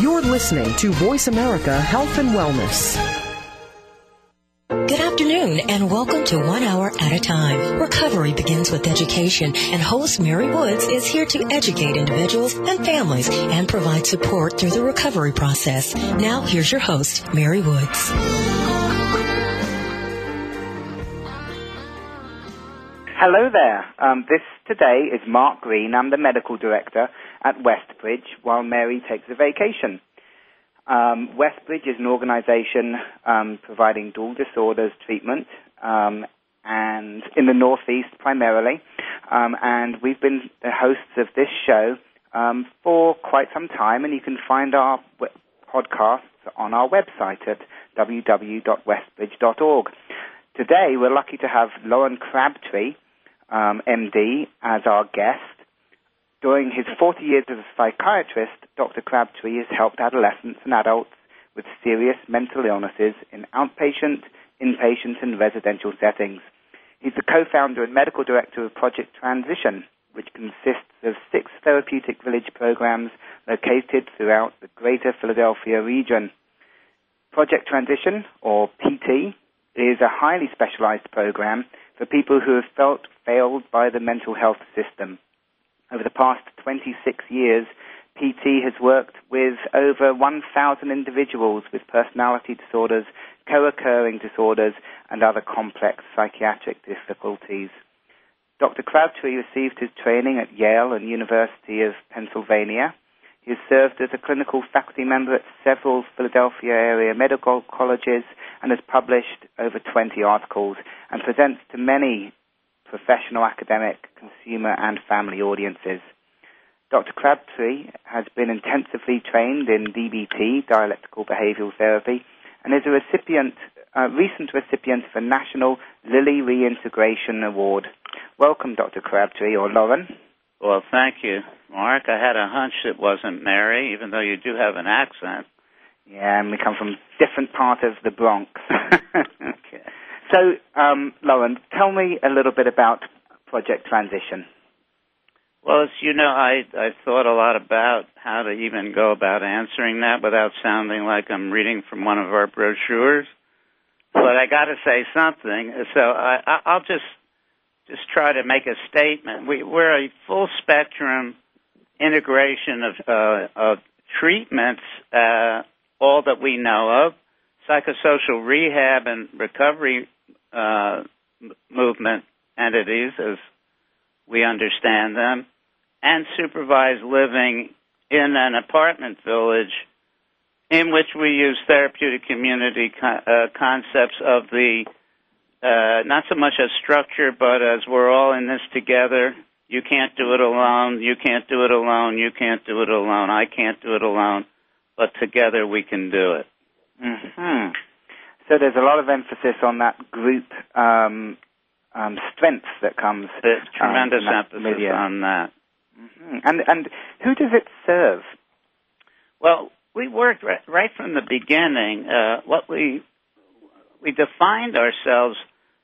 You're listening to Voice America Health and Wellness. Good afternoon and welcome to One Hour at a Time. Recovery begins with education and host Mary Woods is here to educate individuals and families and provide support through the recovery process. Now here's your host, Mary Woods. Hello there. Um, this today is Mark Green. I'm the medical director at Westbridge while Mary takes a vacation. Um, Westbridge is an organization um, providing dual disorders treatment um, and in the Northeast primarily. Um, and we've been the hosts of this show um, for quite some time, and you can find our w- podcasts on our website at www.westbridge.org. Today, we're lucky to have Loren Crabtree, um, MD, as our guest. During his 40 years as a psychiatrist, Dr. Crabtree has helped adolescents and adults with serious mental illnesses in outpatient, inpatient, and residential settings. He's the co-founder and medical director of Project Transition, which consists of six therapeutic village programs located throughout the greater Philadelphia region. Project Transition, or PT, is a highly specialized program for people who have felt failed by the mental health system. Over the past 26 years, PT has worked with over 1,000 individuals with personality disorders, co-occurring disorders, and other complex psychiatric difficulties. Dr. Crabtree received his training at Yale and University of Pennsylvania. He has served as a clinical faculty member at several Philadelphia area medical colleges and has published over 20 articles and presents to many professional, academic, consumer, and family audiences. Dr. Crabtree has been intensively trained in DBT, dialectical behavioral therapy, and is a recipient, a recent recipient of a National Lilly Reintegration Award. Welcome, Dr. Crabtree, or Loren. Well, thank you, Mark. I had a hunch it wasn't Mary, even though you do have an accent. Yeah, and we come from different part of the Bronx. okay. So, um, Loren, tell me a little bit about Project Transition. Well, as you know, I I thought a lot about how to even go about answering that without sounding like I'm reading from one of our brochures. But I got to say something, so I, I'll just just try to make a statement. We, we're a full spectrum integration of uh, of treatments, uh, all that we know of, psychosocial rehab and recovery uh, movement entities as we understand them, and supervised living in an apartment village in which we use therapeutic community co- uh, concepts of the uh, not so much as structure, but as we're all in this together. You can't do it alone. You can't do it alone. You can't do it alone. I can't do it alone. But together we can do it. Mm-hmm. So there's a lot of emphasis on that group um, um, strength that comes. There's tremendous um, emphasis milieu. on that. Mm-hmm. And and who does it serve? Well, we worked right, right from the beginning. Uh, what we we defined ourselves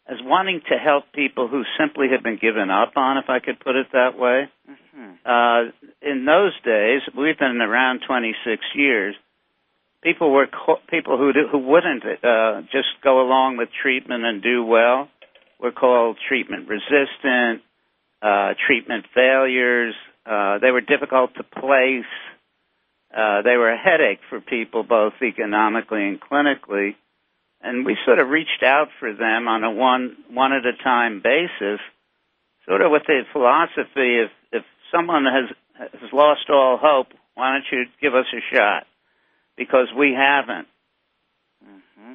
as wanting to help people who simply had been given up on, if I could put it that way. Mm-hmm. Uh, in those days, we've been around 26 years. People were co- people who do, who wouldn't uh, just go along with treatment and do well were called treatment resistant, uh, treatment failures. Uh, they were difficult to place. Uh, they were a headache for people, both economically and clinically. And we sort of reached out for them on a one one at a time basis, sort of with the philosophy: if if someone has has lost all hope, why don't you give us a shot? Because we haven't. Mm-hmm.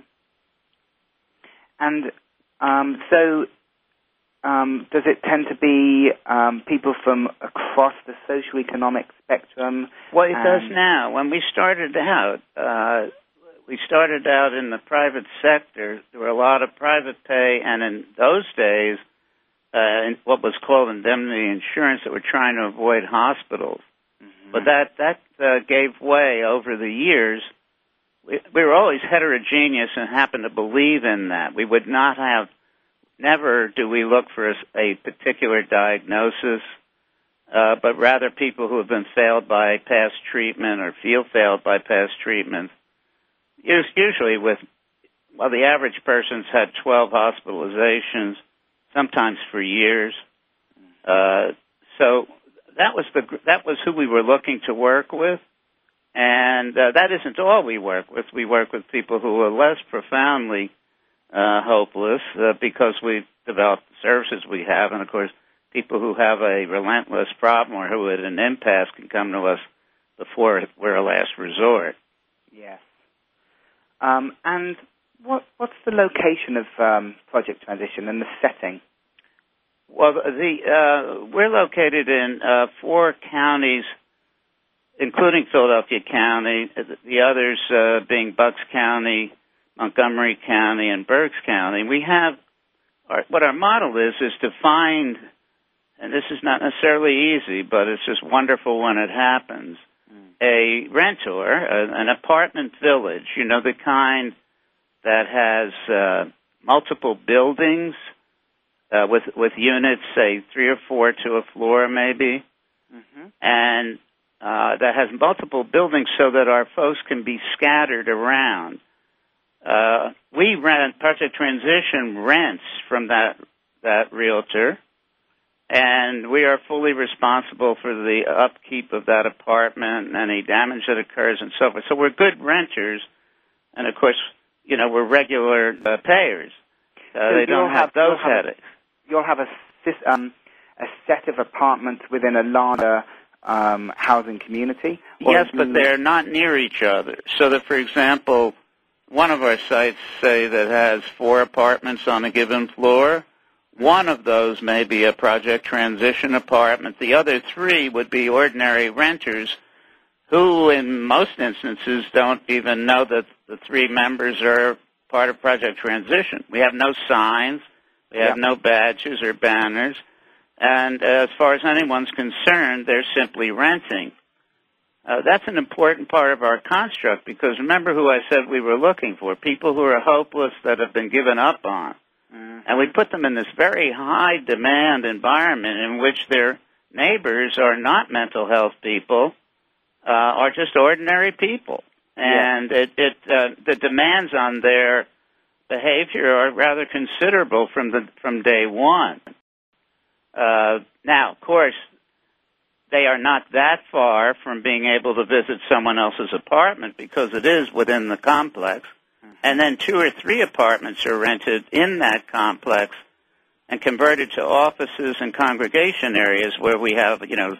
And um, so, um, does it tend to be um, people from across the socioeconomic spectrum? Well, it does now. When we started out, uh, we started out in the private sector. There were a lot of private pay, and in those days, uh, in what was called indemnity insurance that were trying to avoid hospitals. But that that uh, gave way over the years. We, we were always heterogeneous and happened to believe in that. We would not have, never do we look for a, a particular diagnosis. uh, but rather people who have been failed by past treatment or feel failed by past treatment. Usually with, well, the average person's had 12 hospitalizations, sometimes for years. Uh, so that was the that was who we were looking to work with, and uh, that isn't all we work with. We work with people who are less profoundly uh, hopeless uh, because we've developed the services we have, and of course, people who have a relentless problem or who are at an impasse can come to us before we're a last resort. Yes. Um, and what, what's the location of um, Project Transition and the setting? Well, the uh, we're located in uh, four counties, including Philadelphia County. The others uh, being Bucks County, Montgomery County, and Berks County. We have our, what our model is is to find, and this is not necessarily easy, but it's just wonderful when it happens. A rentor, a, an apartment village, you know, the kind that has uh, multiple buildings uh, with with units, say three or four to a floor, maybe, mm-hmm. and uh, that has multiple buildings so that our folks can be scattered around. Uh, we rent Project Transition rents from that that realtor, and we are fully responsible for the upkeep of that apartment and any damage that occurs and so forth. So we're good renters, and of course, you know we're regular uh, payers. Uh, so they don't have, have those headaches you'll have a, um, a set of apartments within a larger um, housing community. Yes, but they're not near each other. So that, for example, one of our sites say that has four apartments on a given floor. One of those may be a project transition apartment. The other three would be ordinary renters who, in most instances, don't even know that the three members are part of project transition. We have no signs. We have no badges or banners. And as far as anyone's concerned, they're simply renting. Uh, that's an important part of our construct because remember who I said we were looking for people who are hopeless that have been given up on. Mm-hmm. And we put them in this very high demand environment in which their neighbors are not mental health people, uh, are just ordinary people. And yeah. it, it uh, the demands on their behavior are rather considerable from the from day one. Uh, now, of course, they are not that far from being able to visit someone else's apartment because it is within the complex. Mm-hmm. And then two or three apartments are rented in that complex and converted to offices and congregation areas where we have, you know,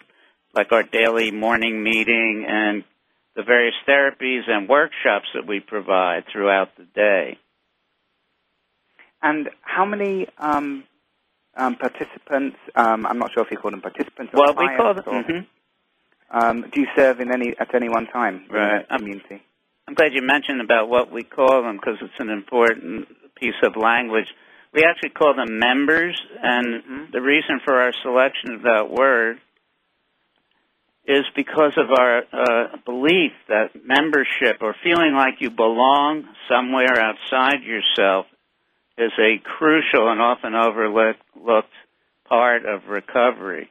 like our daily morning meeting and the various therapies and workshops that we provide throughout the day. And how many um, um, participants? Um, I'm not sure if you call them participants. Well, we call them. Mm-hmm. Um, do you serve in any at any one time right. in the community? I'm glad you mentioned about what we call them because it's an important piece of language. We actually call them members, and mm-hmm. the reason for our selection of that word is because of our uh, belief that membership or feeling like you belong somewhere outside yourself is a crucial and often overlooked part of recovery.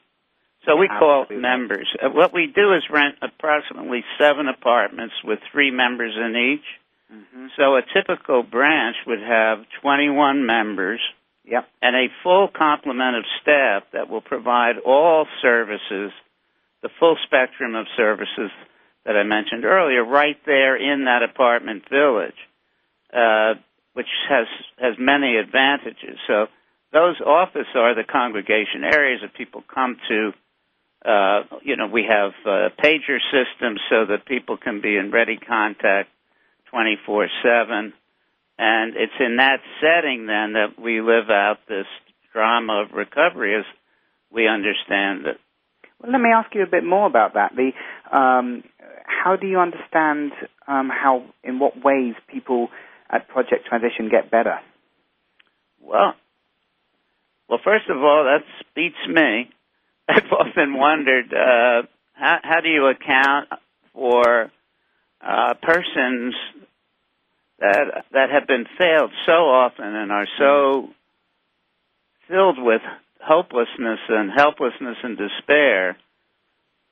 So we call members. Uh, what we do is rent approximately seven apartments with three members in each. Mm-hmm. So a typical branch would have 21 members yep. and a full complement of staff that will provide all services, the full spectrum of services that I mentioned earlier, right there in that apartment village. Uh, which has has many advantages. So those offices are the congregation areas that people come to. Uh, you know, we have uh, pager systems so that people can be in ready contact 24/7, and it's in that setting then that we live out this drama of recovery as we understand it. Well, let me ask you a bit more about that. The um, how do you understand um, how, in what ways people at Project Transition get better? Well, well, first of all, that beats me. I've often wondered uh, how, how do you account for uh, persons that that have been failed so often and are so filled with hopelessness and helplessness and despair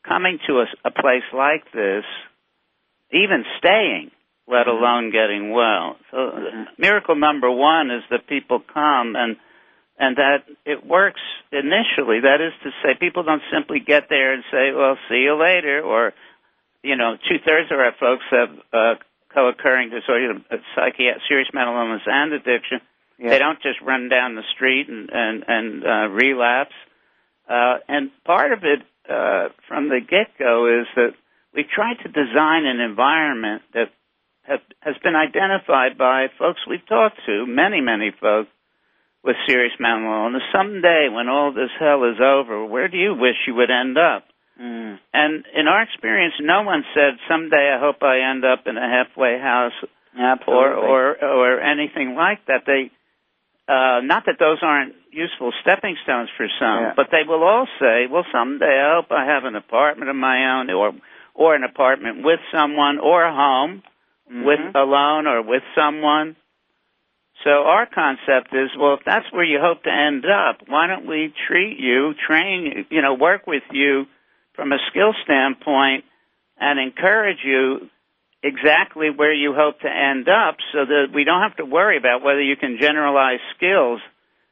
coming to a, a place like this, even staying, let Mm-hmm. alone getting well. So uh, miracle number one is that people come and and that it works initially. That is to say, people don't simply get there and say, "Well, see you later," or you know, two thirds of our folks have uh, co-occurring disorder, uh, psychiatric, serious mental illness, and addiction. Yeah. They don't just run down the street and and, and uh, relapse. Uh, and part of it uh, from the get-go is that we tried to design an environment that have, has been identified by folks we've talked to, many, many folks with serious mental illness. Someday, when all this hell is over, where do you wish you would end up? Mm. And in our experience, no one said, "Someday I hope I end up in a halfway house Absolutely. or or or anything like that. They uh, not that those aren't useful stepping stones for some, Yeah. but they will all say, "Well, someday I hope I have an apartment of my own, or or an apartment with someone, or a home with Mhm. alone or with someone." So our concept is, well, if that's where you hope to end up, why don't we treat you, train you, you know, work with you from a skill standpoint and encourage you exactly where you hope to end up so that we don't have to worry about whether you can generalize skills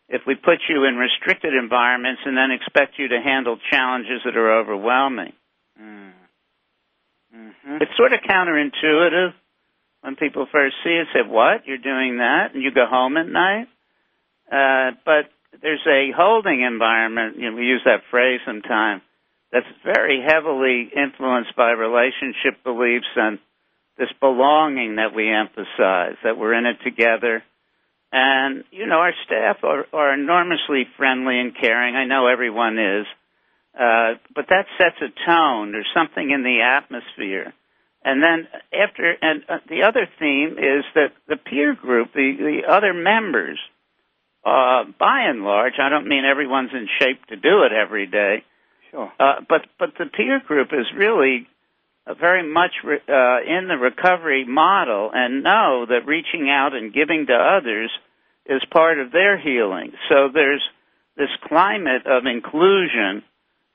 if we put you in restricted environments and then expect you to handle challenges that are overwhelming. Mm. Mhm. It's sort of counterintuitive when people first see it, say, What? You're doing that? And you go home at night? Uh, but there's a holding environment, you know, we use that phrase sometimes, that's very heavily influenced by relationship beliefs and this belonging that we emphasize, that we're in it together. And, you know, our staff are, are enormously friendly and caring. I know everyone is. Uh, but that sets a tone. There's something in the atmosphere. And then after, and uh, the other theme is that the peer group, the, the other members, uh, by and large, I don't mean everyone's in shape to do it every day, Sure. uh, but but the peer group is really uh, very much re- uh, in the recovery model, and know that reaching out and giving to others is part of their healing. So there's this climate of inclusion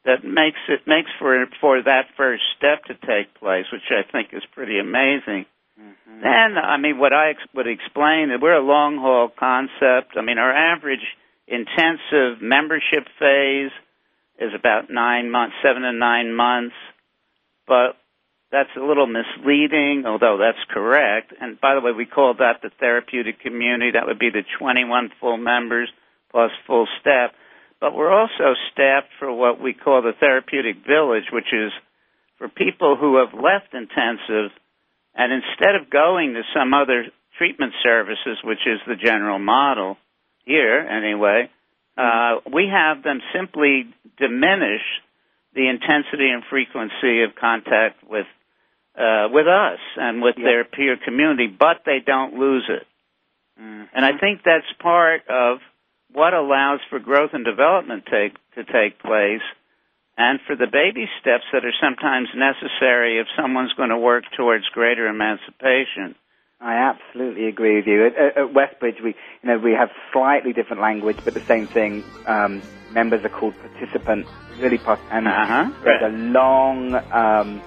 that makes it makes for for that first step to take place, which I think is pretty amazing. Mm-hmm. Then, I mean, what I ex- would explain that we're a long haul concept. I mean, our average intensive membership phase is about nine months, seven to nine months, but that's a little misleading, although that's correct. And by the way, we call that the therapeutic community. That would be the 21 full members plus full staff. But we're also staffed for what we call the therapeutic village, which is for people who have left intensive and instead of going to some other treatment services, which is the general model here anyway, uh, we have them simply diminish the intensity and frequency of contact with uh, with us and with Yeah. their peer community, but they don't lose it. Mhm. And I think that's part of what allows for growth and development take, to take place and for the baby steps that are sometimes necessary if someone's going to work towards greater emancipation. I absolutely agree with you. At, at, Westbridge, we you know we have slightly different language, but the same thing. Um, members are called participants, really part, and Uh-huh. there's a long um,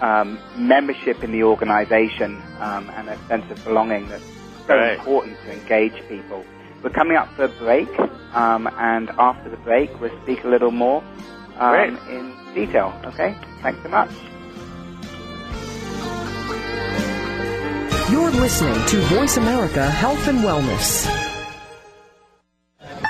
um, membership in the organisation um, and a sense of belonging that's so Right. important to engage people. We're coming up for a break, um, and after the break, we'll speak a little more um, Great. in detail. Okay, thanks so much. You're listening to Voice America Health and Wellness.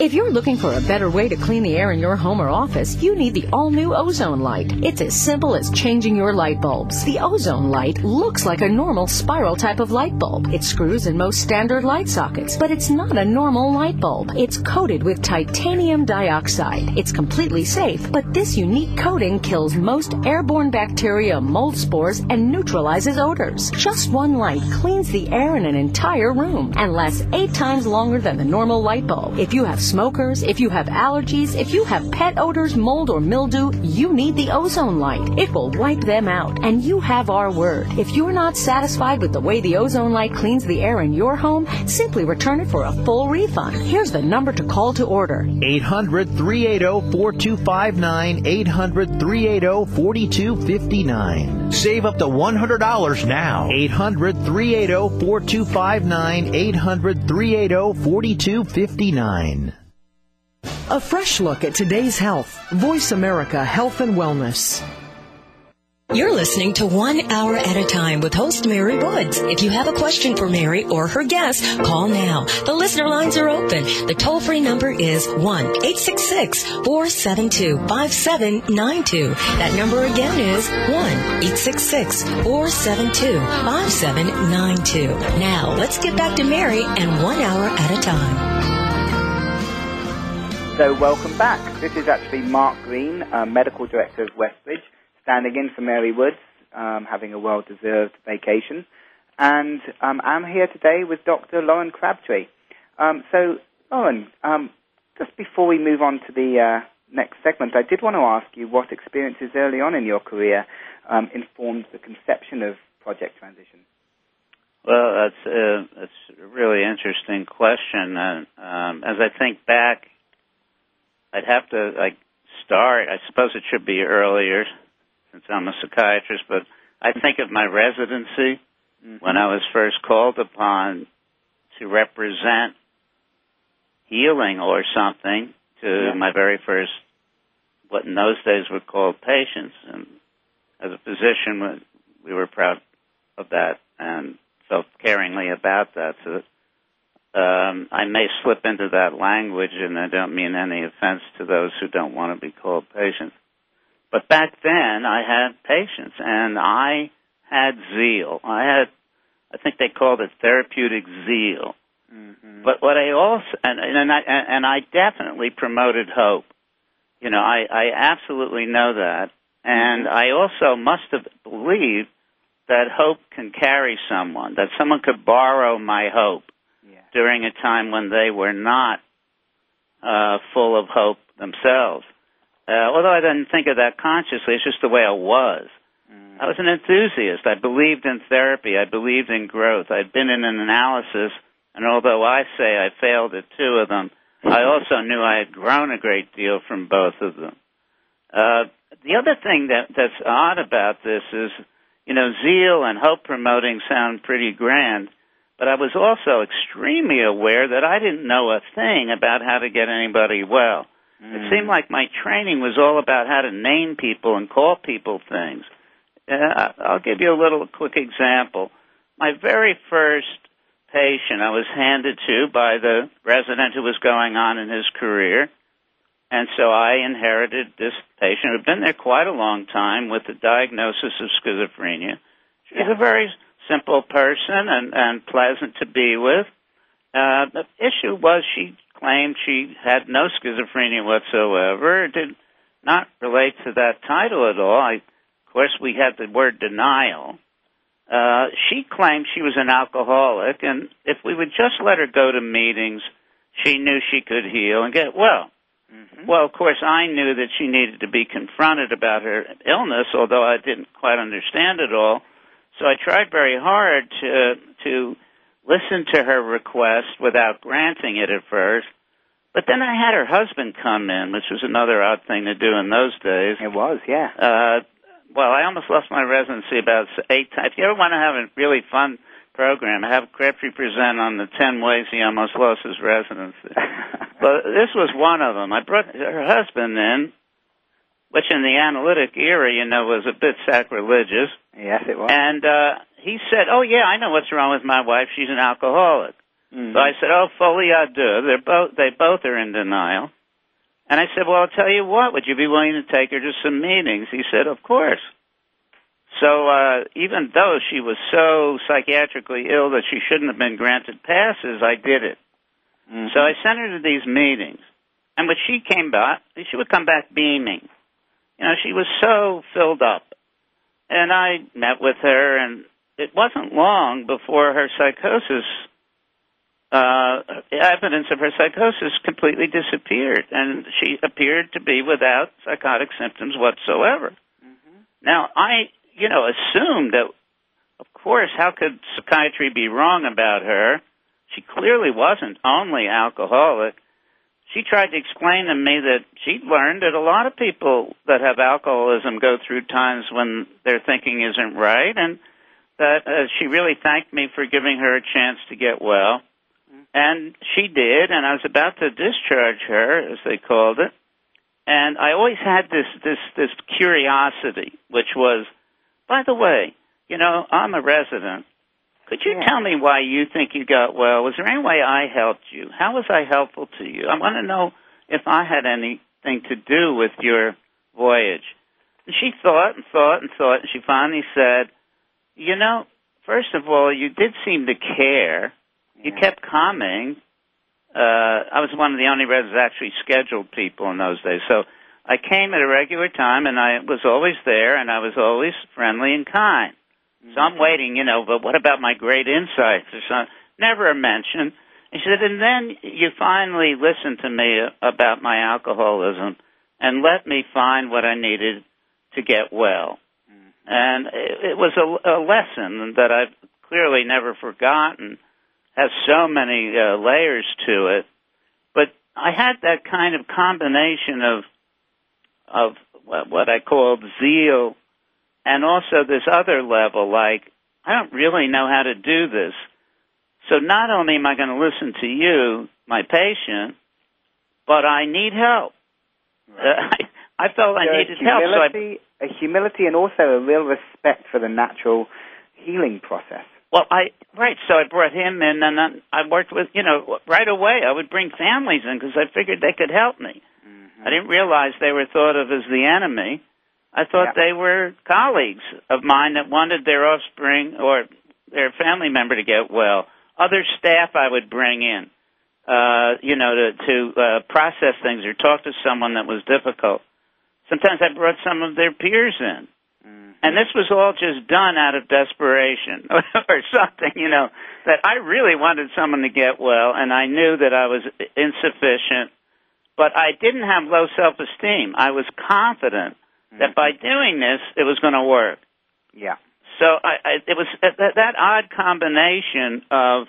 If you're looking for a better way to clean the air in your home or office, you need the all-new ozone light. It's as simple as changing your light bulbs. The ozone light looks like a normal spiral type of light bulb. It screws in most standard light sockets, but it's not a normal light bulb. It's coated with titanium dioxide. It's completely safe, but this unique coating kills most airborne bacteria, mold spores, and neutralizes odors. Just one light cleans the air in an entire room and lasts eight times longer than the normal light bulb. If you have smokers, if you have allergies, if you have pet odors, mold, or mildew, you need the ozone light. It will wipe them out, and you have our word. If you're not satisfied with the way the ozone light cleans the air in your home, simply return it for a full refund. Here's the number to call to order 800 380 4259. 800 380 4259. Save up to $100 now. 800 380 4259. 800 380 4259. A fresh look at today's health. Voice America Health and Wellness. You're listening to One Hour at a Time with host Mary Woods. If you have a question for Mary or her guest, call now. The listener lines are open. The toll free number is 1 866 472 5792. That number again is 1 866 472 5792. Now, let's get back to Mary and One Hour at a Time. So, welcome back. This is actually Mark Green, uh, Medical Director of Westbridge, standing in for Mary Woods, um, having a well deserved vacation. And um, I'm here today with Dr. Loren Crabtree. Um, so, Loren, um, just before we move on to the uh, next segment, I did want to ask you what experiences early on in your career um, informed the conception of Project Transition. Well, that's a, that's a really interesting question. Uh, um, as I think back I'd have to like start. I suppose it should be earlier since I'm a psychiatrist, but I think of my residency mm-hmm. when I was first called upon to represent healing or something to yeah. my very first what in those days were called patients and as a physician we were proud of that and felt caringly about that so um, I may slip into that language, and I don't mean any offense to those who don't want to be called patients. But back then, I had patience, and I had zeal. I had, I think they called it therapeutic zeal. Mm-hmm. But what I also, and, and I, and I definitely promoted hope. You know, I, I absolutely know that. And mm-hmm. I also must have believed that hope can carry someone, that someone could borrow my hope during a time when they were not uh, full of hope themselves. Uh, although I didn't think of that consciously, it's just the way I was. Mm. I was an enthusiast. I believed in therapy. I believed in growth. I'd been in an analysis, and although I say I failed at two of them, I also knew I had grown a great deal from both of them. Uh, the other thing that that's odd about this is, you know, zeal and hope promoting sound pretty grand, but I was also extremely aware that I didn't know a thing about how to get anybody well. Mm. It seemed like my training was all about how to name people and call people things. Uh, I'll give you a little quick example. My very first patient I was handed to by the resident who was going on in his career. And so I inherited this patient who had been there quite a long time with the diagnosis of schizophrenia. She's a very simple person and, and pleasant to be with. Uh, the issue was she claimed she had no schizophrenia whatsoever. It did not relate to that title at all. I, of course, we had the word denial. Uh, she claimed she was an alcoholic, and if we would just let her go to meetings, she knew she could heal and get well. Mm-hmm. Well, of course, I knew that she needed to be confronted about her illness, although I didn't quite understand it all. So I tried very hard to to listen to her request without granting it at first. But then I had her husband come in, which was another odd thing to do in those days. It was, yeah. Uh, well, I almost lost my residency about eight times. If you ever want to have a really fun program, have Crabtree present on the ten ways he almost lost his residency. but this was one of them. I brought her husband in, which in the analytic era, you know, was a bit sacrilegious. Yes, it was. And uh, he said, "Oh yeah, I know what's wrong with my wife. She's an alcoholic." Mm-hmm. So I said, "Oh, fully I do." They're both they both are in denial. And I said, "Well, I'll tell you what. Would you be willing to take her to some meetings?" He said, "Of course." So uh, even though she was so psychiatrically ill that she shouldn't have been granted passes, I did it. Mm-hmm. So I sent her to these meetings, and when she came back, she would come back beaming. You know, she was so filled up. And I met with her, and it wasn't long before her psychosis, uh, evidence of her psychosis completely disappeared, and she appeared to be without psychotic symptoms whatsoever. Mm-hmm. Now, I, you know, assumed that, of course, how could psychiatry be wrong about her? She clearly wasn't only alcoholic she tried to explain to me that she'd learned that a lot of people that have alcoholism go through times when their thinking isn't right, and that uh, she really thanked me for giving her a chance to get well. And she did, and I was about to discharge her, as they called it. And I always had this this this curiosity, which was, by the way, you know, I'm a resident, could you yeah. tell me why you think you got well? Was there any way I helped you? How was I helpful to you? I want to know if I had anything to do with your voyage. And she thought and thought and thought, and she finally said, You know, first of all, you did seem to care. You kept coming. Uh, I was one of the only residents actually scheduled people in those days. So I came at a regular time, and I was always there, and I was always friendly and kind. So I'm waiting, you know, but what about my great insights or something? Never a mention. He said, and then you finally listened to me about my alcoholism and let me find what I needed to get well. And it, was a, a lesson that I've clearly never forgotten. Has so many uh, layers to it, but I had that kind of combination of of what I called zeal and also this other level, like, I don't really know how to do this. So not only am I going to listen to you, my patient, but I need help. Right. Uh, I, I felt I needed help. So I, a humility and also a real respect for the natural healing process. Well, I right. So I brought him in, and then I worked with you know right away. I would bring families in because I figured they could help me. Mm-hmm. I didn't realize they were thought of as the enemy. I thought yeah. they were colleagues of mine that wanted their offspring or their family member to get well. Other staff I would bring in, uh, you know, to, to uh, process things or talk to someone that was difficult. Sometimes I brought some of their peers in. Mm-hmm. And this was all just done out of desperation or something, you know, that I really wanted someone to get well and I knew that I was insufficient, but I didn't have low self-esteem. I was confident that by doing this, it was going to work. Yeah. So I, I, it was that, that odd combination of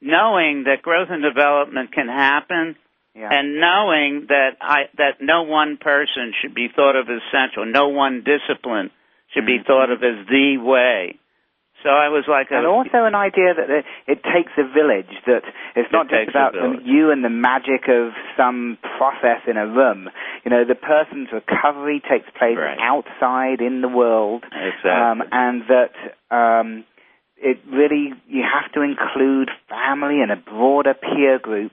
knowing that growth and development can happen, yeah. and knowing that I that no one person should be thought of as central, no one discipline should mm-hmm. be thought of as the way. So I was like, a, and also an idea that it, it takes a village. That it's not it just about you and the magic of some process in a room. You know, the person's recovery takes place right. outside in the world, exactly. um, and that um, it really you have to include family and a broader peer group.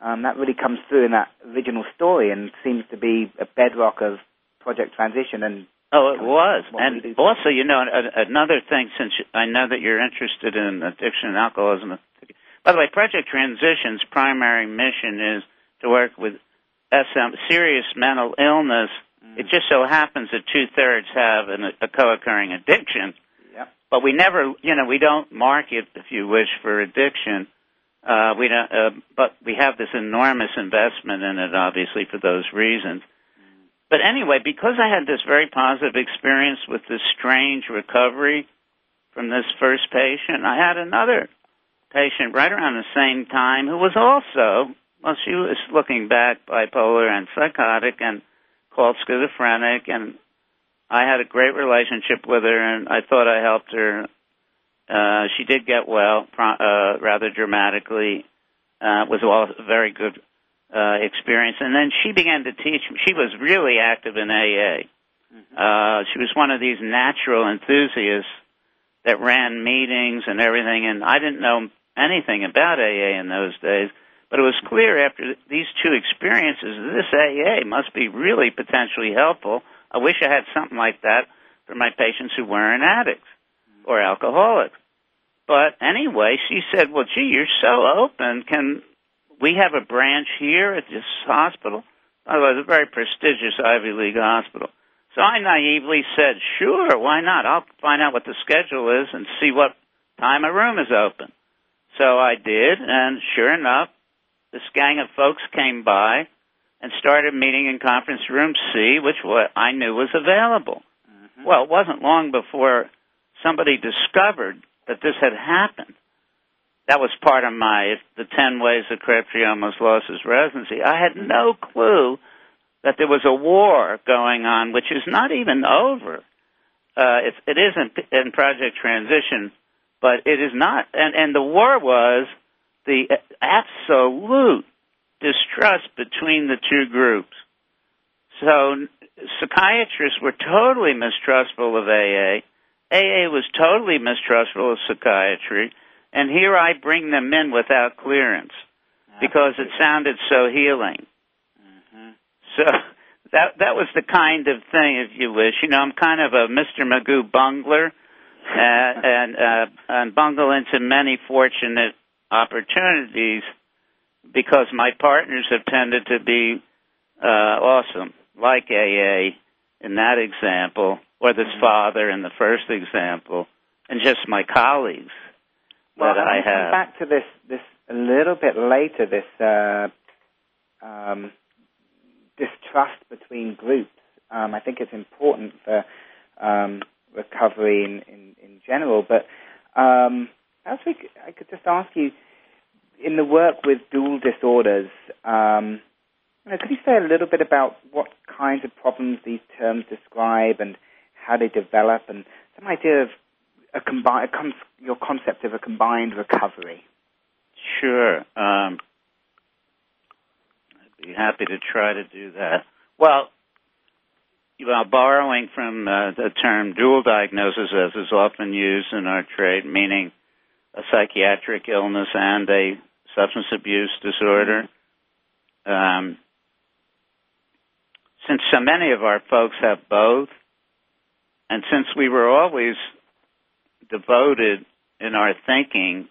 Um, that really comes through in that original story and seems to be a bedrock of Project Transition and Oh, it was. And also, you know, another thing, since I know that you're interested in addiction and alcoholism. By the way, Project Transition's primary mission is to work with SM, serious mental illness. Mm. It just so happens that two thirds have an, a co-occurring addiction. Yep. But we never, you know, we don't market, if you wish, for addiction. Uh, we don't, uh, but we have this enormous investment in it, obviously, for those reasons. But anyway, because I had this very positive experience with this strange recovery from this first patient, I had another patient right around the same time who was also, well, she was looking back bipolar and psychotic and called schizophrenic, and I had a great relationship with her, and I thought I helped her. Uh, she did get well, uh, rather dramatically. Uh, was all very good uh, experience, and then she began to teach. She was really active in AA. Uh, she was one of these natural enthusiasts that ran meetings and everything, and I didn't know anything about AA in those days. But it was clear after these two experiences this AA must be really potentially helpful. I wish I had something like that for my patients who weren't addicts or alcoholics. But anyway, she said, "Well, gee, you're so open. Can we have a branch here at this hospital?" By the way, it's a very prestigious Ivy League hospital. So I naively said, "Sure, why not? I'll find out what the schedule is and see what time a room is open." So I did, and sure enough, this gang of folks came by and started meeting in conference room C, which what I knew was available. Mm-hmm. Well, it wasn't long before somebody discovered that this had happened. That was part of my the ten ways that Crabtree almost lost his residency. I had no clue that there was a war going on, which is not even over. Uh, it, it isn't in Project Transition, but it is not. And and the war was the absolute distrust between the two groups. So psychiatrists were totally mistrustful of AA. AA was totally mistrustful of psychiatry. And here I bring them in without clearance because it sounded so healing. Mm-hmm. So that that was the kind of thing, if you wish. You know, I'm kind of a Mr. Magoo bungler, uh, and uh, and bungle into many fortunate opportunities because my partners have tended to be uh, awesome, like AA in that example, or this mm-hmm. father in the first example, and just my colleagues well, that I have. Come back to this this a little bit later. This uh, um, distrust between groups. Um, I think it's important for um, recovery in, in, in general, but um, as we, I could just ask you, in the work with dual disorders, um, you know, could you say a little bit about what kinds of problems these terms describe and how they develop, and some idea of a combined, your concept of a combined recovery? Sure. Um, I'd be happy to try to do that. Well, know, borrowing from uh, the term dual diagnosis, as is often used in our trade, meaning a psychiatric illness and a substance abuse disorder. Um, since so many of our folks have both, and since we were always devoted in our thinking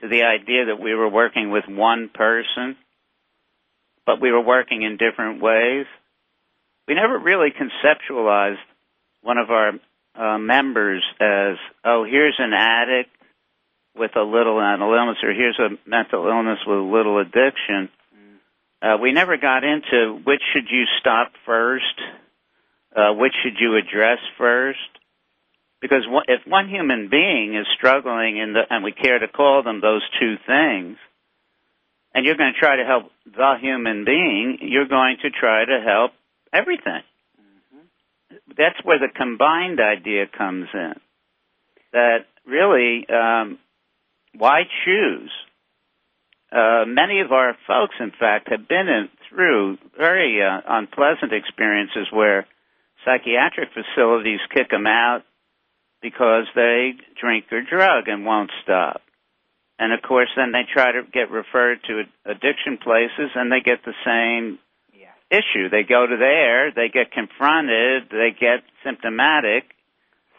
to the idea that we were working with one person, but we were working in different ways, we never really conceptualized one of our uh, members as, oh, here's an addict with a little mental illness, or here's a mental illness with a little addiction. Uh, we never got into which should you stop first, uh, which should you address first, because if one human being is struggling, in the, and we care to call them those two things, and you're going to try to help the human being, you're going to try to help everything. Mm-hmm. That's where the combined idea comes in. That really um, why choose? Uh, many of our folks, in fact, have been in, through very uh, unpleasant experiences where psychiatric facilities kick them out because they drink or drug and won't stop. And of course, then they try to get referred to addiction places and they get the same yeah. issue. They go to there, they get confronted, they get symptomatic,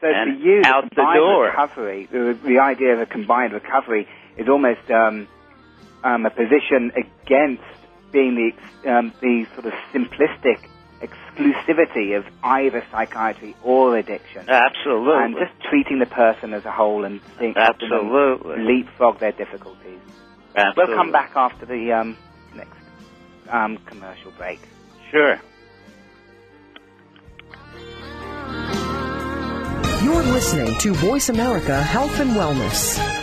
so and you, out the the door. recovery, the, the, idea of a combined recovery is almost um, um, a position against being the um, the sort of simplistic exclusivity of either psychiatry or addiction. Absolutely. And just treating the person as a whole and think Absolutely. leapfrog their difficulties. Absolutely. We'll come back after the um, next um, commercial break. Sure. You're listening to Voice America Health and Wellness.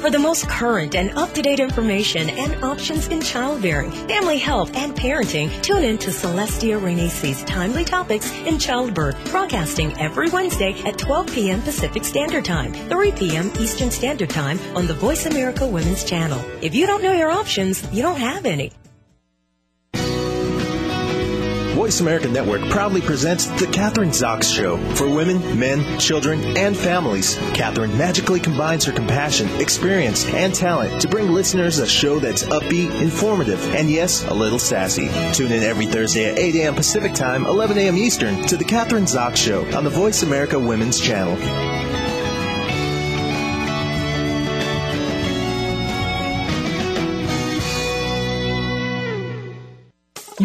For the most current and up-to-date information and options in childbearing, family health, and parenting, tune in to Celestia Renese's Timely Topics in Childbirth, broadcasting every Wednesday at 12 p.m. Pacific Standard Time, 3 p.m. Eastern Standard Time on the Voice America Women's Channel. If you don't know your options, you don't have any. Voice America Network proudly presents The Catherine Zox Show for women, men, children, and families. Catherine magically combines her compassion, experience, and talent to bring listeners a show that's upbeat, informative, and yes, a little sassy. Tune in every Thursday at 8 a.m. Pacific Time, 11 a.m. Eastern to The Catherine Zox Show on the Voice America Women's Channel.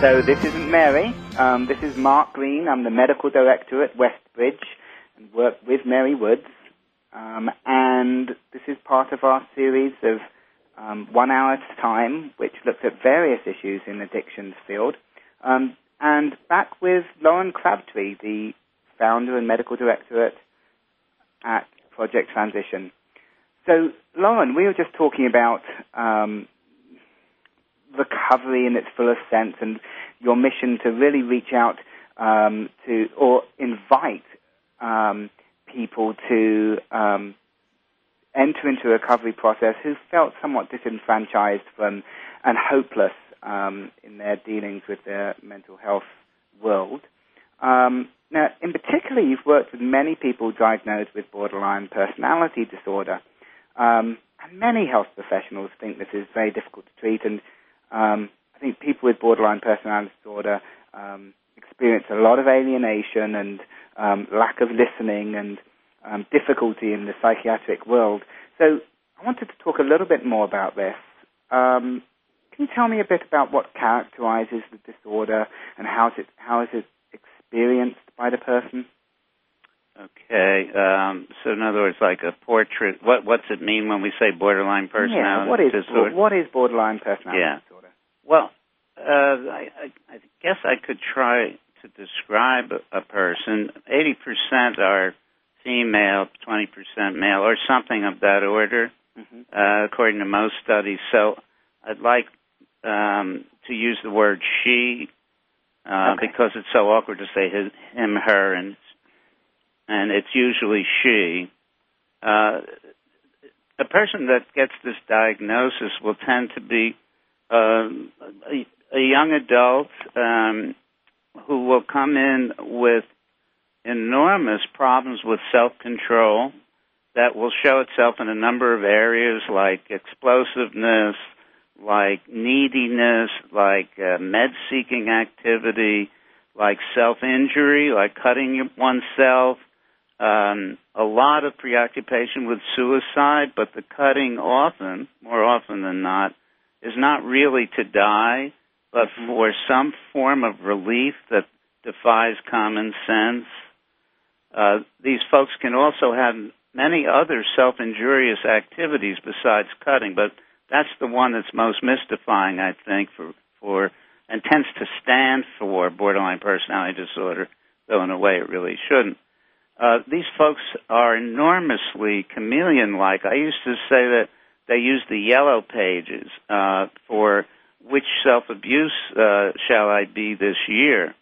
So this isn't Mary. Um, this is Mark Green. I'm the medical director at Westbridge and work with Mary Woods. Um, and this is part of our series of um, one hour at a time, which looks at various issues in the addictions field. Um, and back with Loren Crabtree, the founder and medical director at, at Project Transition. So, Loren, we were just talking about um, recovery in its fullest sense and your mission to really reach out um, to or invite um, people to um, enter into a recovery process who felt somewhat disenfranchised from and hopeless um, in their dealings with their mental health world. Um, now, in particular, you've worked with many people diagnosed with borderline personality disorder, um, and many health professionals think this is very difficult to treat. And um, I think people with borderline personality disorder um, experience a lot of alienation and um, lack of listening and um, difficulty in the psychiatric world. So I wanted to talk a little bit more about this. Um, can you tell me a bit about what characterizes the disorder and how is it how is it experienced by the person? Okay, um, so in other words, like a portrait. What what's it mean when we say borderline personality yeah, what is, disorder? What is borderline personality Yeah. Well, uh, I, I, I guess I could try to describe a, person. Eighty percent are female, twenty percent male, or something of that order, Mhm. uh, according to most studies. So I'd like um, to use the word she uh, Okay. because it's so awkward to say his, him, her, and and it's usually she. Uh, a person that gets this diagnosis will tend to be um, a, young adult um, who will come in with enormous problems with self-control that will show itself in a number of areas like explosiveness, like neediness, like uh, med-seeking activity, like self-injury, like cutting oneself, um, a lot of preoccupation with suicide, but the cutting often, more often than not, is not really to die, but for some form of relief that defies common sense. Uh, these folks can also have many other self-injurious activities besides cutting, but that's the one that's most mystifying, I think, for for and tends to stand for borderline personality disorder, though in a way it really shouldn't. Uh, these folks are enormously chameleon-like. I used to say that they use the yellow pages uh, for which self abuse uh, shall I be this year.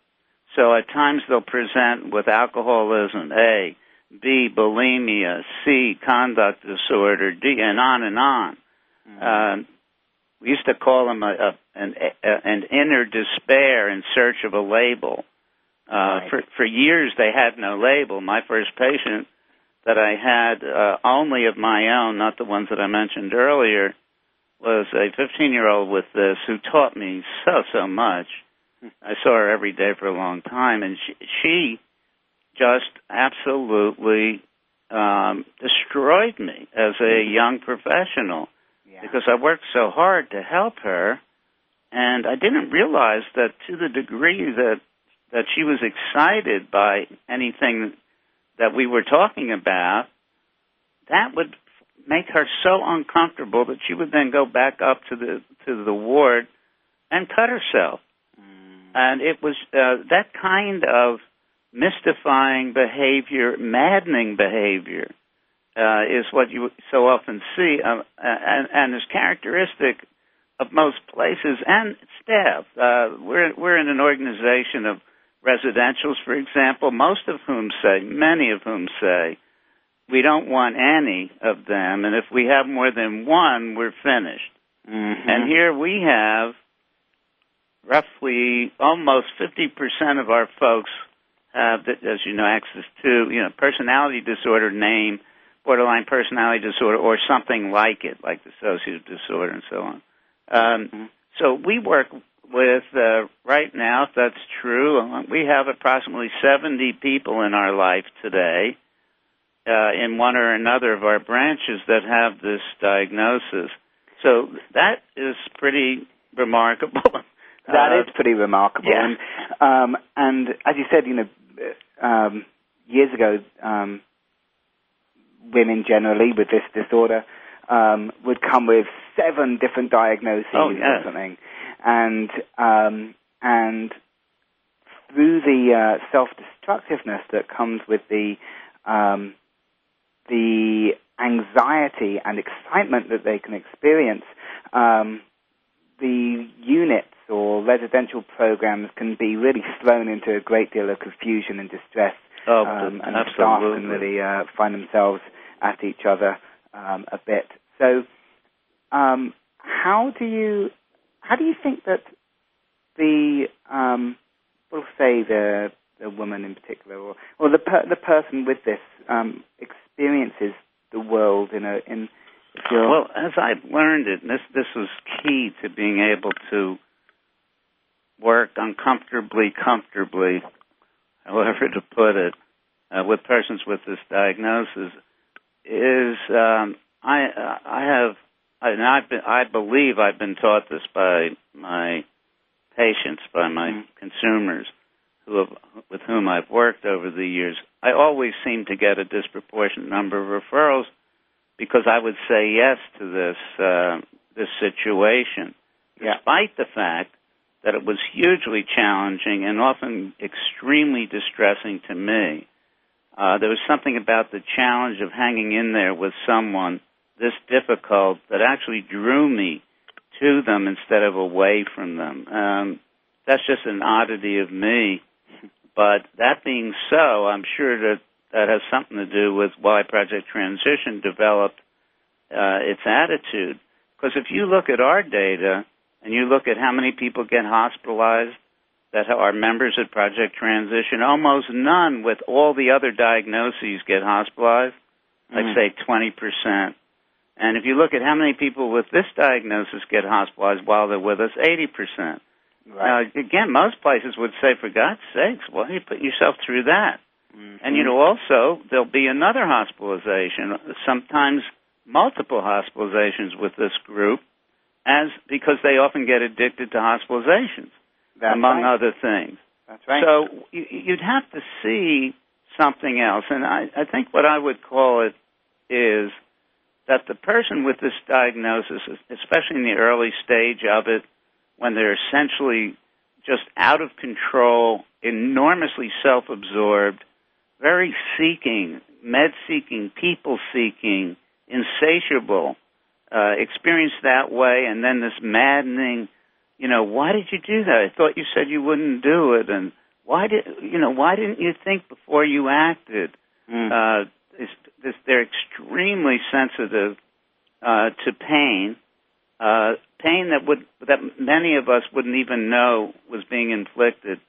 So at times they'll present with alcoholism, A, B, bulimia, C, conduct disorder, D, and on and on. Mm-hmm. Uh, we used to call them a, a, an, a, an inner despair in search of a label. Uh, right. For for years, they had no label. My first patient that I had uh, only of my own, not the ones that I mentioned earlier, was a 15 year old with this who taught me so so much. I saw her every day for a long time, and she, she just absolutely um, destroyed me as a young professional yeah. because I worked so hard to help her, and I didn't realize that to the degree that that she was excited by anything that we were talking about, that would make her so uncomfortable that she would then go back up to the to the ward and cut herself. Mm. And it was uh, that kind of mystifying behavior, maddening behavior, uh, is what you so often see, uh, and, and is characteristic of most places and staff. Uh, we're we're in an organization of residentials, for example, most of whom say, many of whom say, we don't want any of them, and if we have more than one, we're finished. Mm-hmm. And here we have roughly almost 50% of our folks have, as you know, access to, you know, personality disorder name, borderline personality disorder, or something like it, like dissociative disorder and so on. Um, mm-hmm. So we work with, uh, right now, if that's true, uh, we have approximately 70 people in our life today uh, in one or another of our branches that have this diagnosis. So that is pretty remarkable. That uh, is pretty remarkable. Yeah. And, um, and as you said, you know, um, years ago, um, women generally with this disorder um, would come with seven different diagnoses oh, yes. or something, and um, and through the uh, self-destructiveness that comes with the um, the anxiety and excitement that they can experience, um, the units or residential programs can be really thrown into a great deal of confusion and distress. Oh, um, and absolutely. staff can really uh, find themselves at each other um, a bit. So, um, how do you how do you think that the um, we'll say the the woman in particular, or, or the per, the person with this um, experiences the world in a in well as I've learned it, this this was key to being able to work uncomfortably comfortably, however to put it, uh, with persons with this diagnosis is um, I uh, I have and I've been, I believe I've been taught this by my patients, by my mm-hmm. consumers who have, with whom I've worked over the years, I always seem to get a disproportionate number of referrals because I would say yes to this uh, this situation, yeah. despite the fact that it was hugely challenging and often extremely distressing to me. Uh, there was something about the challenge of hanging in there with someone this difficult that actually drew me to them instead of away from them. Um, that's just an oddity of me. But that being so, I'm sure that that has something to do with why Project Transition developed uh, its attitude. Because if you look at our data and you look at how many people get hospitalized that are members at Project Transition, almost none with all the other diagnoses get hospitalized. Mm-hmm. I'd say 20%. And if you look at how many people with this diagnosis get hospitalized while they're with us, 80%. Right. Now, again, most places would say, for God's sakes, why do you put yourself through that? Mm-hmm. And, you know, also, there'll be another hospitalization, sometimes multiple hospitalizations with this group, as because they often get addicted to hospitalizations, That's among right. other things. That's right. So you, you'd have to see something else. And I, I think what I would call it is that the person with this diagnosis, especially in the early stage of it, when they're essentially just out of control, enormously self absorbed, very seeking, med seeking, people seeking, insatiable, uh, experience that way, and then this maddening, you know, why did you do that? I thought you said you wouldn't do it, and why did you know? Why didn't you think before you acted? Mm. Uh, this, this, they're extremely sensitive uh, to pain, uh, pain that would that many of us wouldn't even know was being inflicted.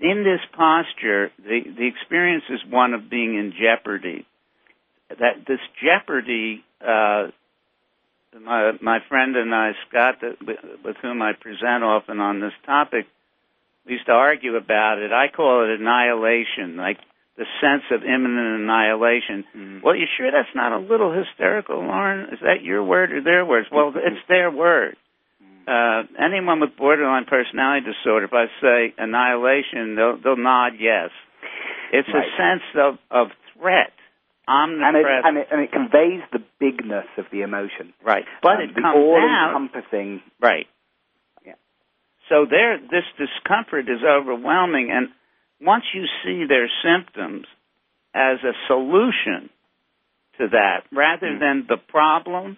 In this posture, the the experience is one of being in jeopardy. That this jeopardy, uh, my my friend and I, Scott, with whom I present often on this topic, we used to argue about it. I call it annihilation, like the sense of imminent annihilation. Mm. Well, you sure that's not a little hysterical, Loren? Is that your word or their words? Well, it's their word. Uh, anyone with borderline personality disorder, if I say annihilation, they'll, they'll nod yes. It's Right. a sense of, of threat, and it, and, it, and it conveys the bigness of the emotion. right. But Um, it comes all-encompassing. Right. Yeah. So there, this discomfort is overwhelming, and once you see their symptoms as a solution to that, rather Mm. than the problem,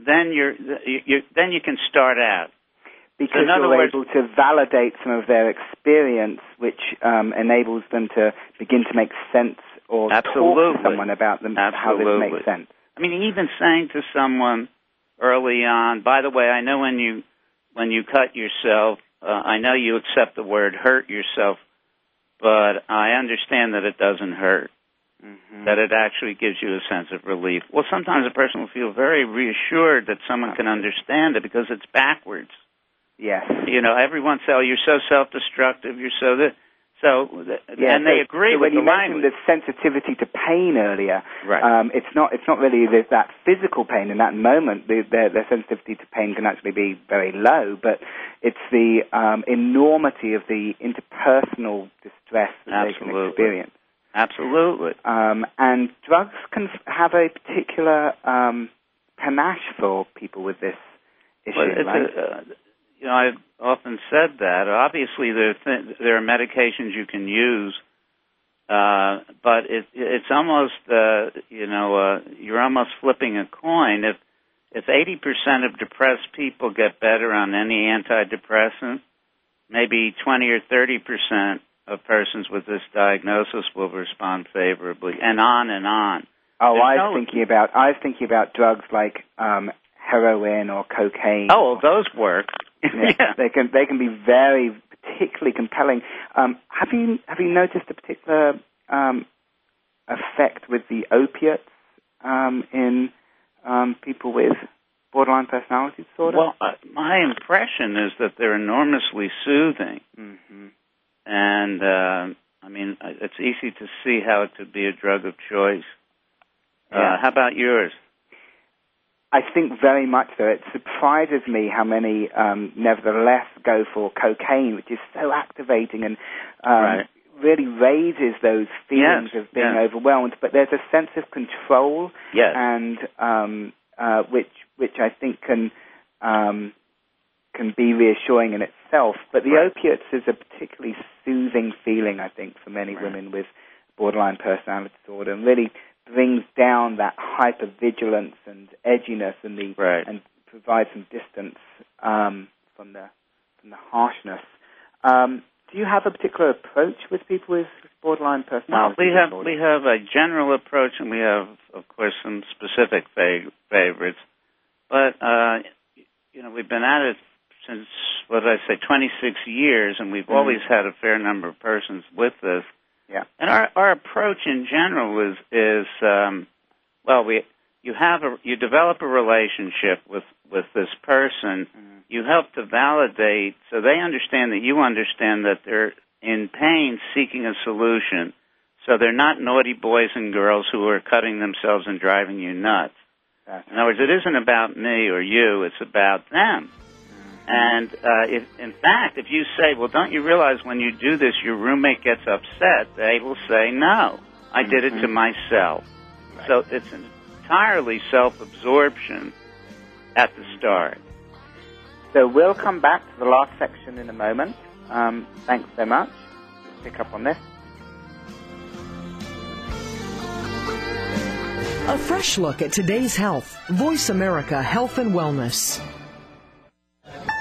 then you're, you, you, then you can start out. because in you're words- able to validate some of their experience, which um, enables them to begin to make sense or talk to someone about them how this Absolutely. makes sense. I mean, even saying to someone early on, by the way, I know when you when you cut yourself, uh, I know you accept the word hurt yourself, but I understand that it doesn't hurt. Mm-hmm. That it actually gives you a sense of relief. Well, sometimes a person will feel very reassured that someone can understand it because it's backwards. Yes. You know, everyone say, "Oh, you're so self-destructive. You're so this." So, Yeah, and they so- agree so with when you the mentioned language. the sensitivity to pain earlier, Right. um, it's not it's not really that physical pain in that moment. The, their, their sensitivity to pain can actually be very low, but it's the um, enormity of the interpersonal distress that they can Absolutely. experience. Absolutely. Um, and drugs can f- have a particular um, panache for people with this issue, Well, it's a, uh, you know, I've often said that. Obviously, there are th- there are medications you can use, uh, but it, it's almost uh, you know uh, you're almost flipping a coin. If if 80% of depressed people get better on any antidepressant, maybe 20 or 30% of persons with this diagnosis will respond favorably, and on and on. oh, there's I was no- thinking about I was thinking about drugs like um, heroin or cocaine. Oh, well, those work. Yeah, they can they can be very particularly compelling. Um, have you have you noticed a particular um, effect with the opiates um, in um, people with borderline personality disorder? Well, uh, my impression is that they're enormously soothing, hmm and uh, I mean, uh, it's easy to see how it could be a drug of choice. Yeah. Uh, how about yours? I think very much so. It surprises me how many, um, nevertheless, go for cocaine, which is so activating and um, Right. really raises those feelings Yes, of being yes. overwhelmed. But there's a sense of control Yes. and um, uh, which which I think can um, can be reassuring in itself. But the Right. opiates is a particularly soothing feeling, I think, for many Right. women with borderline personality disorder, and really brings down that hypervigilance and edginess and the Right. and provides some distance um, from the from the harshness. Um, do you have a particular approach with people with borderline personality? Well, we have disorder? we have a general approach, and we have, of course, some specific fa- favorites. But uh, you know, we've been at it since what did I say, 26 years, and we've Mhm. always had a fair number of persons with this. Yeah. And our our approach in general is is um, well, we you have a you develop a relationship with with this person. Mhm. You help to validate so they understand that you understand that they're in pain, seeking a solution. So they're not naughty boys and girls who are cutting themselves and driving you nuts. That's In other words, it isn't about me or you; it's about them. And uh, if, in fact, if you say, "Well, don't you realize when you do this, your roommate gets upset?" They will say, "No, I did it to Mhm. myself." So it's entirely self-absorption at the start. So we'll come back to the last section in a moment. Um, thanks so much. Pick up on this. A fresh look at today's health. Voice America Health and Wellness.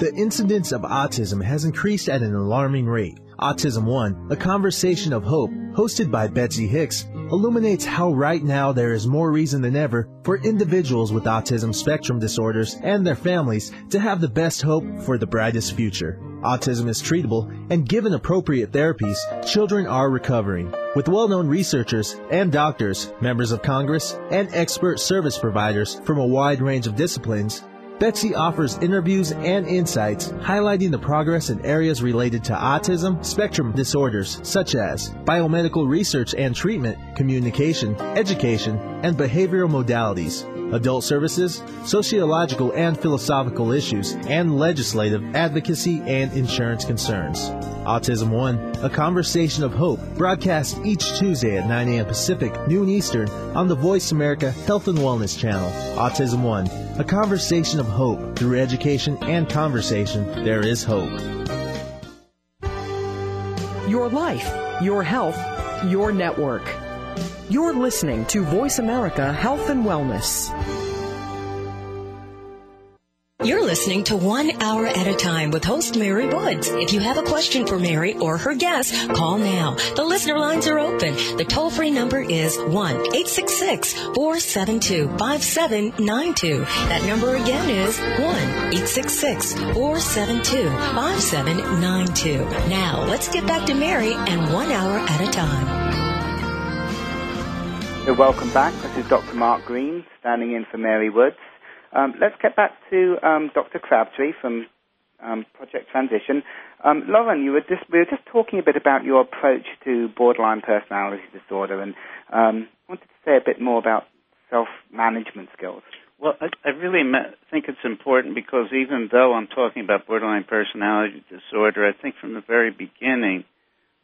The incidence of autism has increased at an alarming rate. Autism One, a conversation of hope, hosted by Betsy Hicks, illuminates how right now there is more reason than ever for individuals with autism spectrum disorders and their families to have the best hope for the brightest future. Autism is treatable, and given appropriate therapies, children are recovering. With well-known researchers and doctors, members of Congress, and expert service providers from a wide range of disciplines, Betsy offers interviews and insights highlighting the progress in areas related to autism spectrum disorders such as biomedical research and treatment, communication, education, and behavioral modalities, adult services, sociological and philosophical issues, and legislative advocacy and insurance concerns. Autism One, a conversation of hope, broadcast each Tuesday at 9 a.m. Pacific, noon Eastern, on the Voice America Health and Wellness Channel. Autism One, a conversation of hope. Through education and conversation, there is hope. Your life, your health, your network. You're listening to Voice America Health and Wellness. You're listening to One Hour at a Time with host Mary Woods. If you have a question for Mary or her guest, call now. The listener lines are open. The toll free number is 1 866 472 5792. That number again is 1 866 472 5792. Now, let's get back to Mary and One Hour at a Time. Welcome back. This is Dr. Mark Green, standing in for Mary Woods. Um, let's get back to um, Dr. Crabtree from um, Project Transition. Um, Loren, you were just, we were just talking a bit about your approach to borderline personality disorder, and um, wanted to say a bit more about self-management skills. Well, I, I really think it's important because even though I'm talking about borderline personality disorder, I think from the very beginning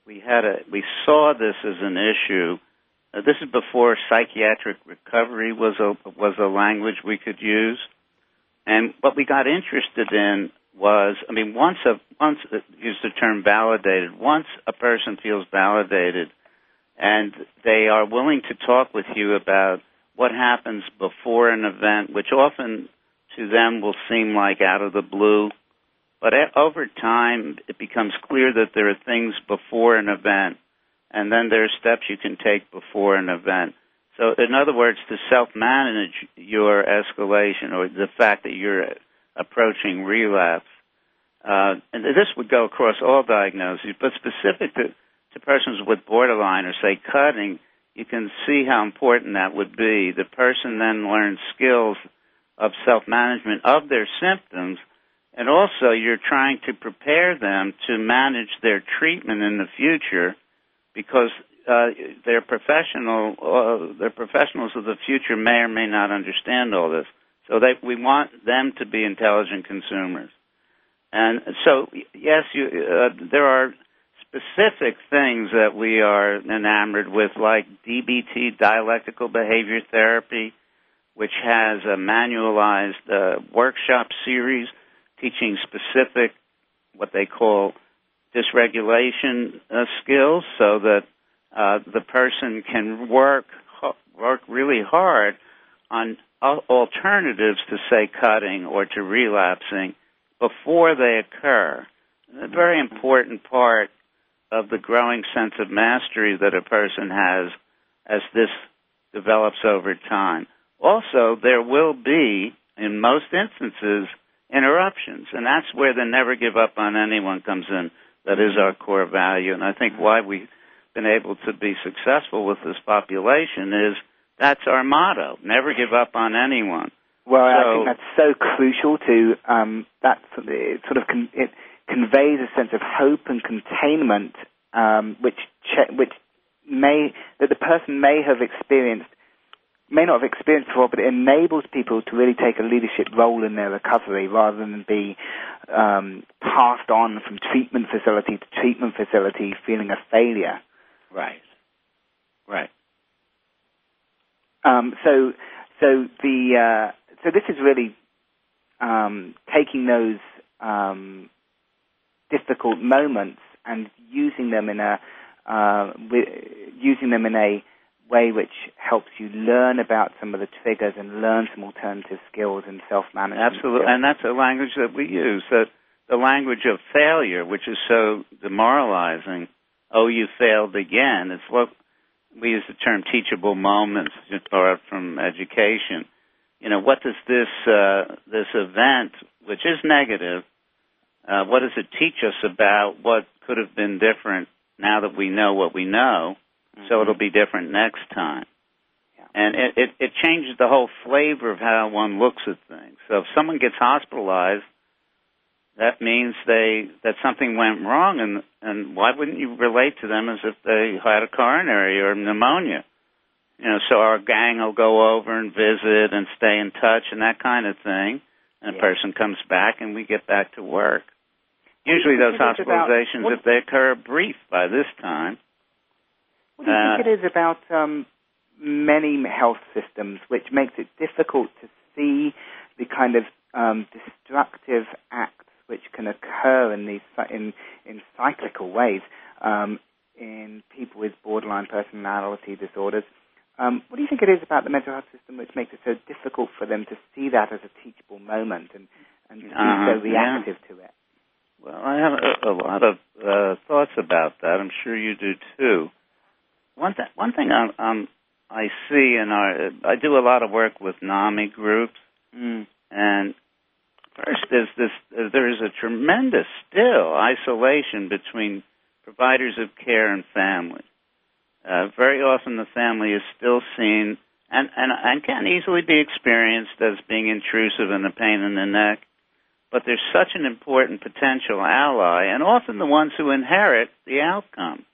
we had a we saw this as an issue uh, this is before psychiatric recovery was a was a language we could use, and what we got interested in was, I mean, once a once uh, use the term validated. Once a person feels validated, and they are willing to talk with you about what happens before an event, which often to them will seem like out of the blue, but over time it becomes clear that there are things before an event and then there are steps you can take before an event. So, in other words, to self-manage your escalation or the fact that you're approaching relapse, uh, and this would go across all diagnoses, but specific to, to persons with borderline or say cutting, you can see how important that would be. The person then learns skills of self-management of their symptoms, and also you're trying to prepare them to manage their treatment in the future because uh, they're professional. Uh, they're professionals of the future may or may not understand all this. So they, we want them to be intelligent consumers. And so, yes, you, uh, there are specific things that we are enamored with, like DBT, dialectical behavior therapy, which has a manualized uh, workshop series teaching specific, what they call dysregulation uh, skills so that uh, the person can work work really hard on alternatives to say cutting or to relapsing before they occur. A very important part of the growing sense of mastery that a person has as this develops over time. Also, there will be, in most instances, interruptions, and that's where the never give up on anyone comes in. That is our core value, and I think why we've been able to be successful with this population is that's our motto: never give up on anyone. Well, I think that's so crucial to um, that. It sort of con- it conveys a sense of hope and containment, um, which che- which may that the person may have experienced, may not have experienced before, but it enables people to really take a leadership role in their recovery rather than be um, passed on from treatment facility to treatment facility, feeling a failure. Right. Right. Um, so, so the uh, so this is really um, taking those um, difficult moments and using them in a uh, using them in a way which helps you learn about some of the triggers and learn some alternative skills and self-management. Absolutely, skills. and that's a language that we use. That the language of failure, which is so demoralizing. Oh, you failed again. It's what we use the term teachable moments or from education. You know, what does this uh, this event, which is negative, uh, what does it teach us about what could have been different now that we know what we know? So it'll be different next time. And it, it, it changes the whole flavor of how one looks at things. So if someone gets hospitalized, that means they that something went wrong, and and why wouldn't you relate to them as if they had a coronary or pneumonia? You know, so our gang will go over and visit and stay in touch and that kind of thing. And a person comes back, and we get back to work. Usually, those it's about- hospitalizations, if they occur, are brief by this time. What do you Uh, think it is about um, many health systems which makes it difficult to see the kind of um, destructive acts which can occur in these in in cyclical ways um, in people with borderline personality disorders? Um, what do you think it is about the mental health system which makes it so difficult for them to see that as a teachable moment and and to be Uh-huh, so reactive to it? Well, I have a, a lot of uh, thoughts about that. I'm sure you do too. One th- one thing I'm, um, I see in our I do a lot of work with NAMI groups, Mm. and first there's this there is a tremendous still isolation between providers of care and family. Uh, very often the family is still seen and, and and can easily be experienced as being intrusive and a pain in the neck but they're such an important potential ally, and often the ones who inherit the outcome.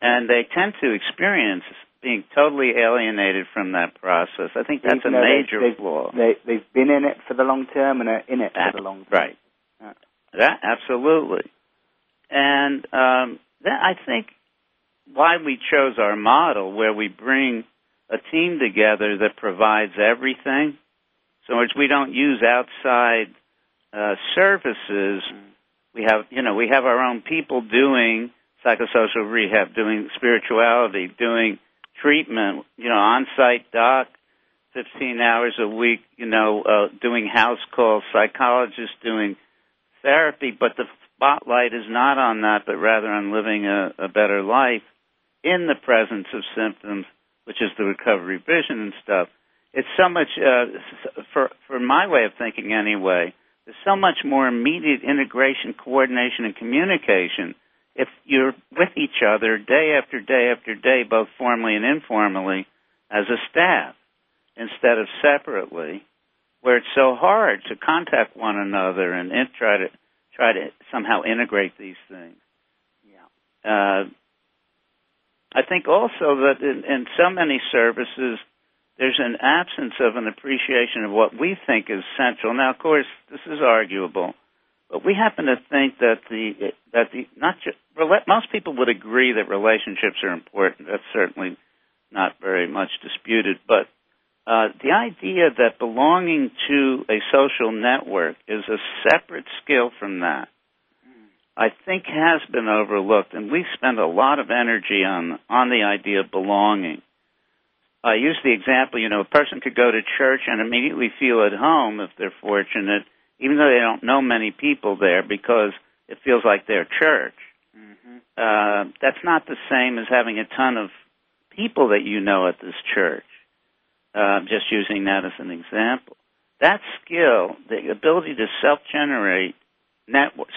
And they tend to experience being totally alienated from that process. I think that's Even a they've- major they've, flaw. They, they've been in it for the long term and are in it That- for the long term. right. Yeah. That absolutely. And um, that, I think why we chose our model, where we bring a team together that provides everything. So as we don't use outside uh, services, we have you know we have our own people doing psychosocial rehab, doing spirituality, doing treatment. You know, on-site doc, 15 hours a week. You know, uh, doing house calls, psychologists doing therapy, but the spotlight is not on that, but rather on living a, a better life in the presence of symptoms, which is the recovery vision and stuff. It's so much uh, for for my way of thinking anyway. There's so much more immediate integration, coordination, and communication if you're with each other day after day after day, both formally and informally, as a staff, instead of separately, where it's so hard to contact one another and in, try to try to somehow integrate these things. Yeah. Uh, I think also that in, in so many services, there's an absence of an appreciation of what we think is central. Now, of course, this is arguable, but we happen to think that the that the not just most people would agree that relationships are important. That's certainly not very much disputed, but uh, the idea that belonging to a social network is a separate skill from that, I think, has been overlooked, and we spend a lot of energy on on the idea of belonging. I use the example, you know, a person could go to church and immediately feel at home if they're fortunate, even though they don't know many people there, because it feels like their church. Uh, that's not the same as having a ton of people that you know at this church. Uh, just using that as an example. That skill, the ability to self-generate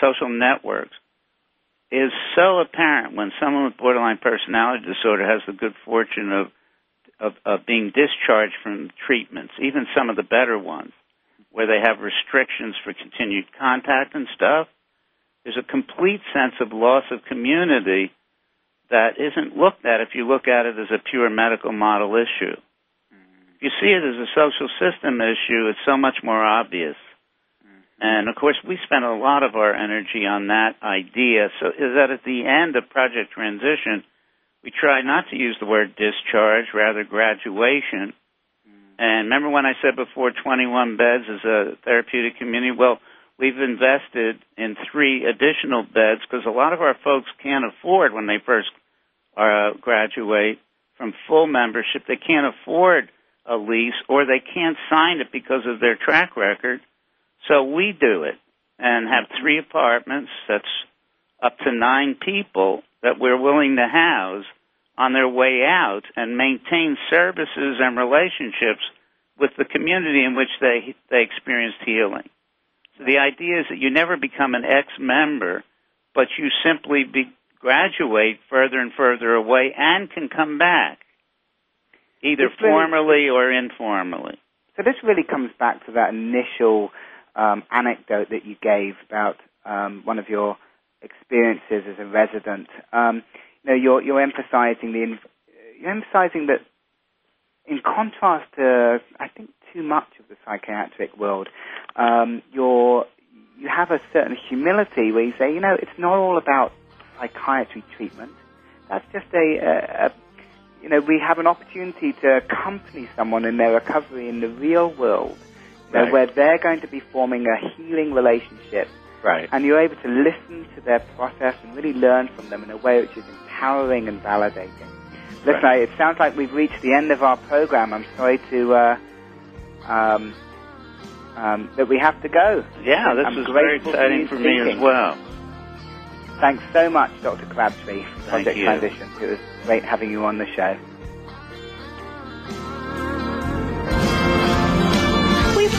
social networks, is so apparent when someone with borderline personality disorder has the good fortune of of, of being discharged from treatments, even some of the better ones, where they have restrictions for continued contact and stuff, there's a complete sense of loss of community that isn't looked at if you look at it as a pure medical model issue. Mm-hmm. If you see it as a social system issue, it's so much more obvious. Mm-hmm. And of course, we spend a lot of our energy on that idea. So is that at the end of Project Transition, we try not to use the word discharge, rather graduation. And remember when I said before 21 beds is a therapeutic community? Well, we've invested in three additional beds because a lot of our folks can't afford when they first uh, graduate from full membership. They can't afford a lease or they can't sign it because of their track record. So we do it and have three apartments that's up to nine people that we're willing to house on their way out and maintain services and relationships with the community in which they they experienced healing. The idea is that you never become an ex-member, but you simply be, graduate further and further away and can come back, either this formally really, or informally. So this really comes back to that initial um, anecdote that you gave about um, one of your experiences as a resident. Um, you know, you're, you're emphasizing the you're emphasizing that in contrast to I think too much of the psychiatric world, um, you're you have a certain humility where you say, you know, it's not all about psychiatry treatment. That's just a, a, a you know, we have an opportunity to accompany someone in their recovery in the real world, right. know, where they're going to be forming a healing relationship. Right. And you're able to listen to their process and really learn from them in a way which is empowering and validating. Listen, right. it sounds like we've reached the end of our program. I'm sorry to uh, um, um, that we have to go. Yeah, this I'm is very exciting for me as well. Thanks so much, Dr. Crabtree, for Project Transition. It was great having you on the show.